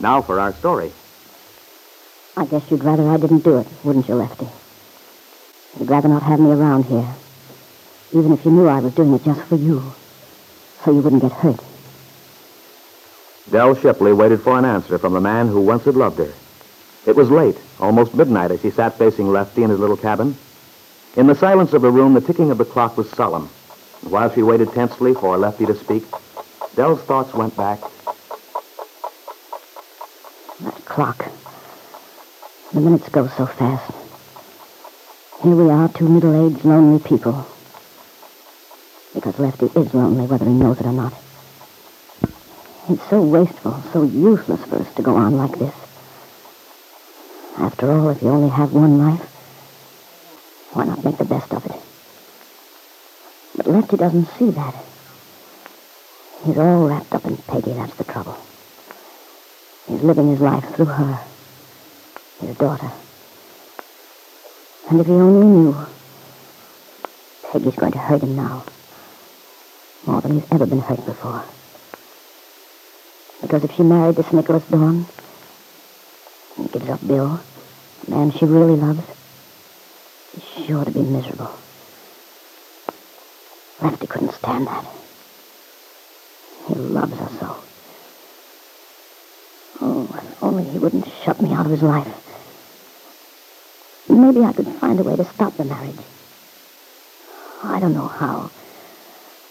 Now for our story. I guess you'd rather I didn't do it, wouldn't you, Lefty? You'd rather not have me around here, even if you knew I was doing it just for you, so you wouldn't get hurt. Dell Shipley waited for an answer from the man who once had loved her. It was late, almost midnight, as she sat facing Lefty in his little cabin. In the silence of the room, the ticking of the clock was solemn. And while she waited tensely for Lefty to speak, Dell's thoughts went back. Clock. The minutes go so fast. Here we are, two middle-aged, lonely people. Because Lefty is lonely, whether he knows it or not. It's so wasteful, so useless for us to go on like this. After all, if you only have one life, why not make the best of it? But Lefty doesn't see that. He's all wrapped up in Peggy, that's the trouble. He's living his life through her, his daughter. And if he only knew, Peggy's going to hurt him now. More than he's ever been hurt before. Because if she married this Nicholas Dawn, and gives up Bill, the man she really loves, he's sure to be miserable. Lefty couldn't stand that. He loves her so. If only he wouldn't shut me out of his life. Maybe I could find a way to stop the marriage. I don't know how,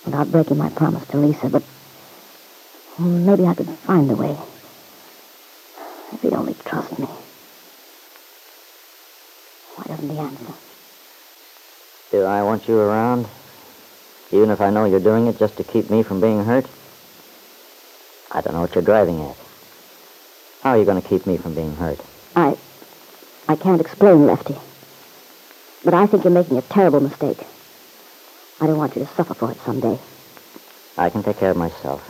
without breaking my promise to Lisa, but maybe I could find a way. If he'd only trust me. Why doesn't he answer? Do I want you around? Even if I know you're doing it just to keep me from being hurt? I don't know what you're driving at. How are you going to keep me from being hurt? I... I can't explain, Lefty. But I think you're making a terrible mistake. I don't want you to suffer for it someday. I can take care of myself.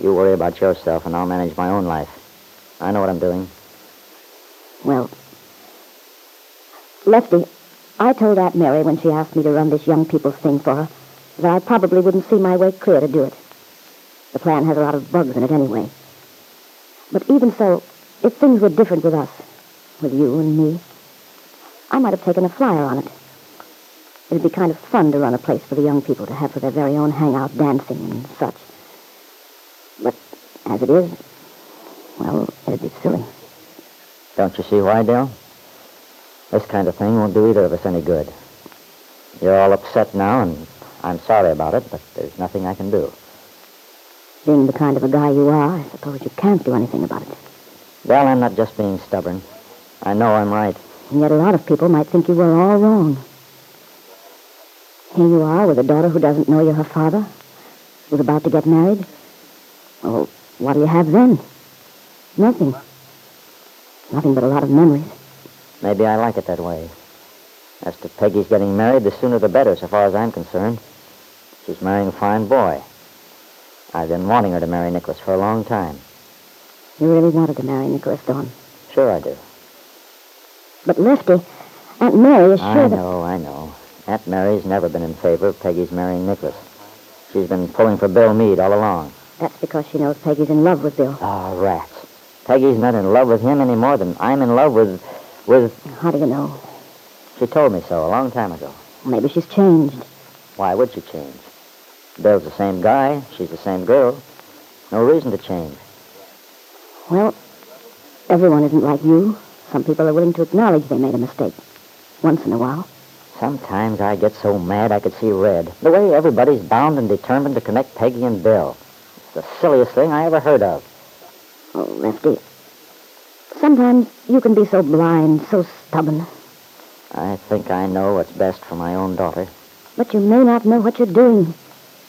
You worry about yourself, and I'll manage my own life. I know what I'm doing. Well, Lefty, I told Aunt Mary when she asked me to run this young people's thing for her that I probably wouldn't see my way clear to do it. The plan has a lot of bugs in it anyway. But even so, if things were different with us, with you and me, I might have taken a flyer on it. It'd be kind of fun to run a place for the young people to have for their very own hangout dancing and such. But as it is, well, it'd be silly. Don't you see why, Dale? This kind of thing won't do either of us any good. You're all upset now, and I'm sorry about it, but there's nothing I can do. Being the kind of a guy you are, I suppose you can't do anything about it. Well, I'm not just being stubborn. I know I'm right. And yet a lot of people might think you were all wrong. Here you are with a daughter who doesn't know you're her father, who's about to get married. Well, what do you have then? Nothing. Nothing but a lot of memories. Maybe I like it that way. As to Peggy's getting married, the sooner the better, so far as I'm concerned. She's marrying a fine boy. I've been wanting her to marry Nicholas for a long time. You really wanted to marry Nicholas Don? Sure I do. But Lefty, Aunt Mary is sure I that... know, I know. Aunt Mary's never been in favor of Peggy's marrying Nicholas. She's been pulling for Bill Meade all along. That's because she knows Peggy's in love with Bill. Oh, rats. Peggy's not in love with him any more than I'm in love with... with... How do you know? She told me so a long time ago. Maybe she's changed. Why would she change? Bill's the same guy. She's the same girl. No reason to change. Well, everyone isn't like you. Some people are willing to acknowledge they made a mistake. Once in a while. Sometimes I get so mad I could see red. The way everybody's bound and determined to connect Peggy and Bill. It's the silliest thing I ever heard of. Oh, Lefty. Sometimes you can be so blind, so stubborn. I think I know what's best for my own daughter. But you may not know what you're doing.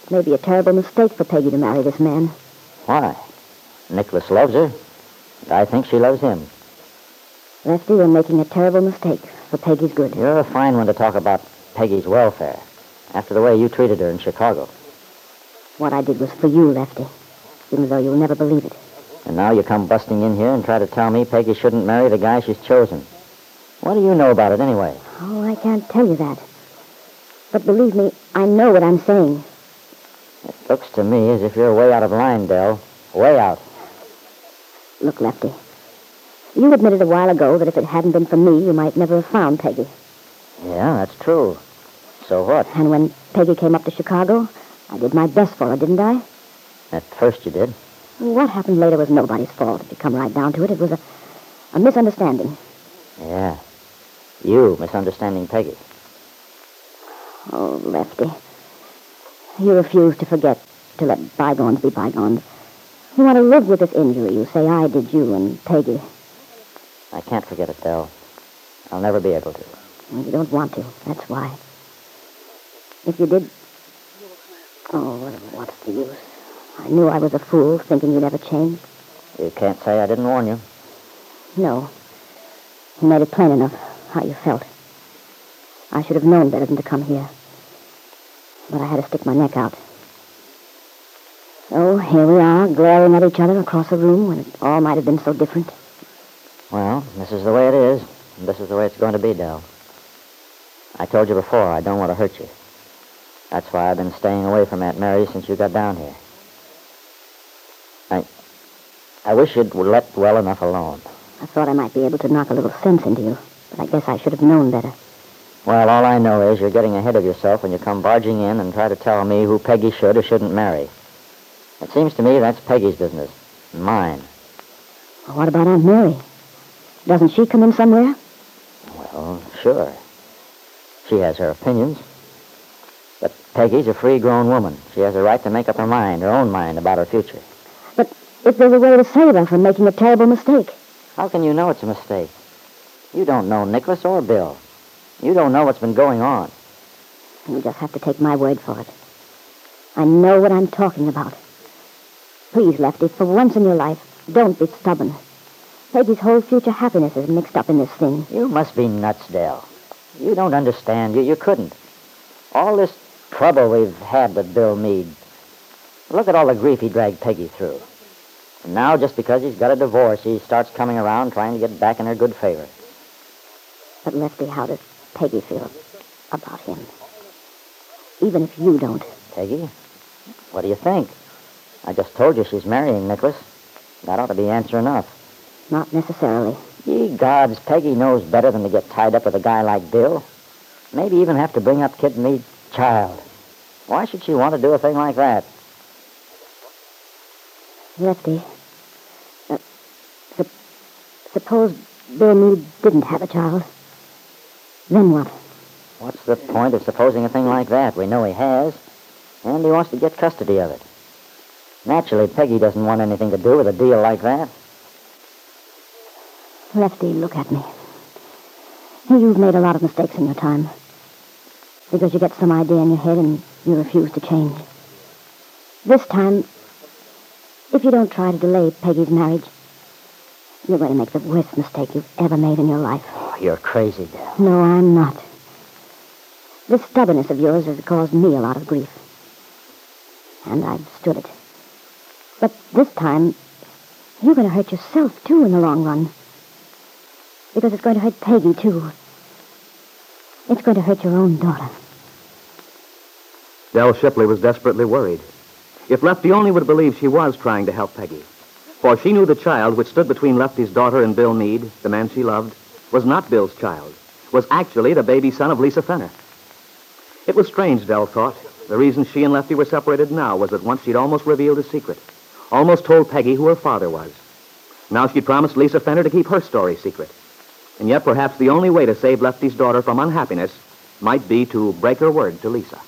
It may be a terrible mistake for Peggy to marry this man. Why? Nicholas loves her. And I think she loves him. Lefty, you're making a terrible mistake for Peggy's good. You're a fine one to talk about Peggy's welfare. After the way you treated her in Chicago. What I did was for you, Lefty. Even though you'll never believe it. And now you come busting in here and try to tell me Peggy shouldn't marry the guy she's chosen. What do you know about it anyway? Oh, I can't tell you that. But believe me, I know what I'm saying. It looks to me as if you're way out of line, Dell. Way out. Look, Lefty, You admitted a while ago that if it hadn't been for me, you might never have found Peggy. Yeah, that's true. So what? And when Peggy came up to Chicago, I did my best for her, didn't I? At first you did. What happened later was nobody's fault. If you come right down to it, it was a, a misunderstanding. Yeah. You misunderstanding Peggy. Oh, Lefty. You refuse to forget, to let bygones be bygones. You want to live with this injury. You say I did you and Peggy. I can't forget it, Dell. I'll never be able to. You don't want to. That's why. If you did... Oh, what's the use? I knew I was a fool, thinking you'd ever change. You can't say I didn't warn you. No. You made it plain enough how you felt. I should have known better than to come here. But I had to stick my neck out. So here we are, glaring at each other across a room when it all might have been so different. Well, this is the way it is. And this is the way it's going to be, Dell. I told you before, I don't want to hurt you. That's why I've been staying away from Aunt Mary since you got down here. I, I wish you'd let well enough alone. I thought I might be able to knock a little sense into you, but I guess I should have known better. Well, all I know is you're getting ahead of yourself when you come barging in and try to tell me who Peggy should or shouldn't marry. It seems to me that's Peggy's business, mine. Well, what about Aunt Mary? Doesn't she come in somewhere? Well, sure. She has her opinions. But Peggy's a free-grown woman. She has a right to make up her mind, her own mind, about her future. But if there's a way to save her from making a terrible mistake. How can you know it's a mistake? You don't know Nicholas or Bill. You don't know what's been going on. You just have to take my word for it. I know what I'm talking about. Please, Lefty, for once in your life, don't be stubborn. Peggy's whole future happiness is mixed up in this thing. You must be nuts, Dell. You don't understand. You, you couldn't. All this trouble we've had with Bill Meade. Look at all the grief he dragged Peggy through. And now, just because he's got a divorce, he starts coming around trying to get back in her good favor. But, Lefty, how does Peggy feel about him? Even if you don't. Peggy? What do you think? I just told you she's marrying Nicholas. That ought to be answer enough. Not necessarily. Ye gods, Peggy knows better than to get tied up with a guy like Bill. Maybe even have to bring up Kid Meade's child. Why should she want to do a thing like that? Lefty, uh, sup- suppose Bill Meade didn't have a child. Then what? What's the point of supposing a thing like that? We know he has, and he wants to get custody of it. Naturally, Peggy doesn't want anything to do with a deal like that. Lefty, look at me. You've made a lot of mistakes in your time. Because you get some idea in your head and you refuse to change. This time, if you don't try to delay Peggy's marriage, you're going to make the worst mistake you've ever made in your life. Oh, you're crazy, Dell. No, I'm not. This stubbornness of yours has caused me a lot of grief. And I've stood it. But this time, you're going to hurt yourself, too, in the long run. Because it's going to hurt Peggy, too. It's going to hurt your own daughter. Dell Shipley was desperately worried. If Lefty only would believe she was trying to help Peggy. For she knew the child which stood between Lefty's daughter and Bill Meade, the man she loved, was not Bill's child, was actually the baby son of Lisa Fenner. It was strange, Dell thought. The reason she and Lefty were separated now was that once she'd almost revealed a secret, almost told Peggy who her father was. Now she'd promised Lisa Fenner to keep her story secret. And yet perhaps the only way to save Lefty's daughter from unhappiness might be to break her word to Lisa.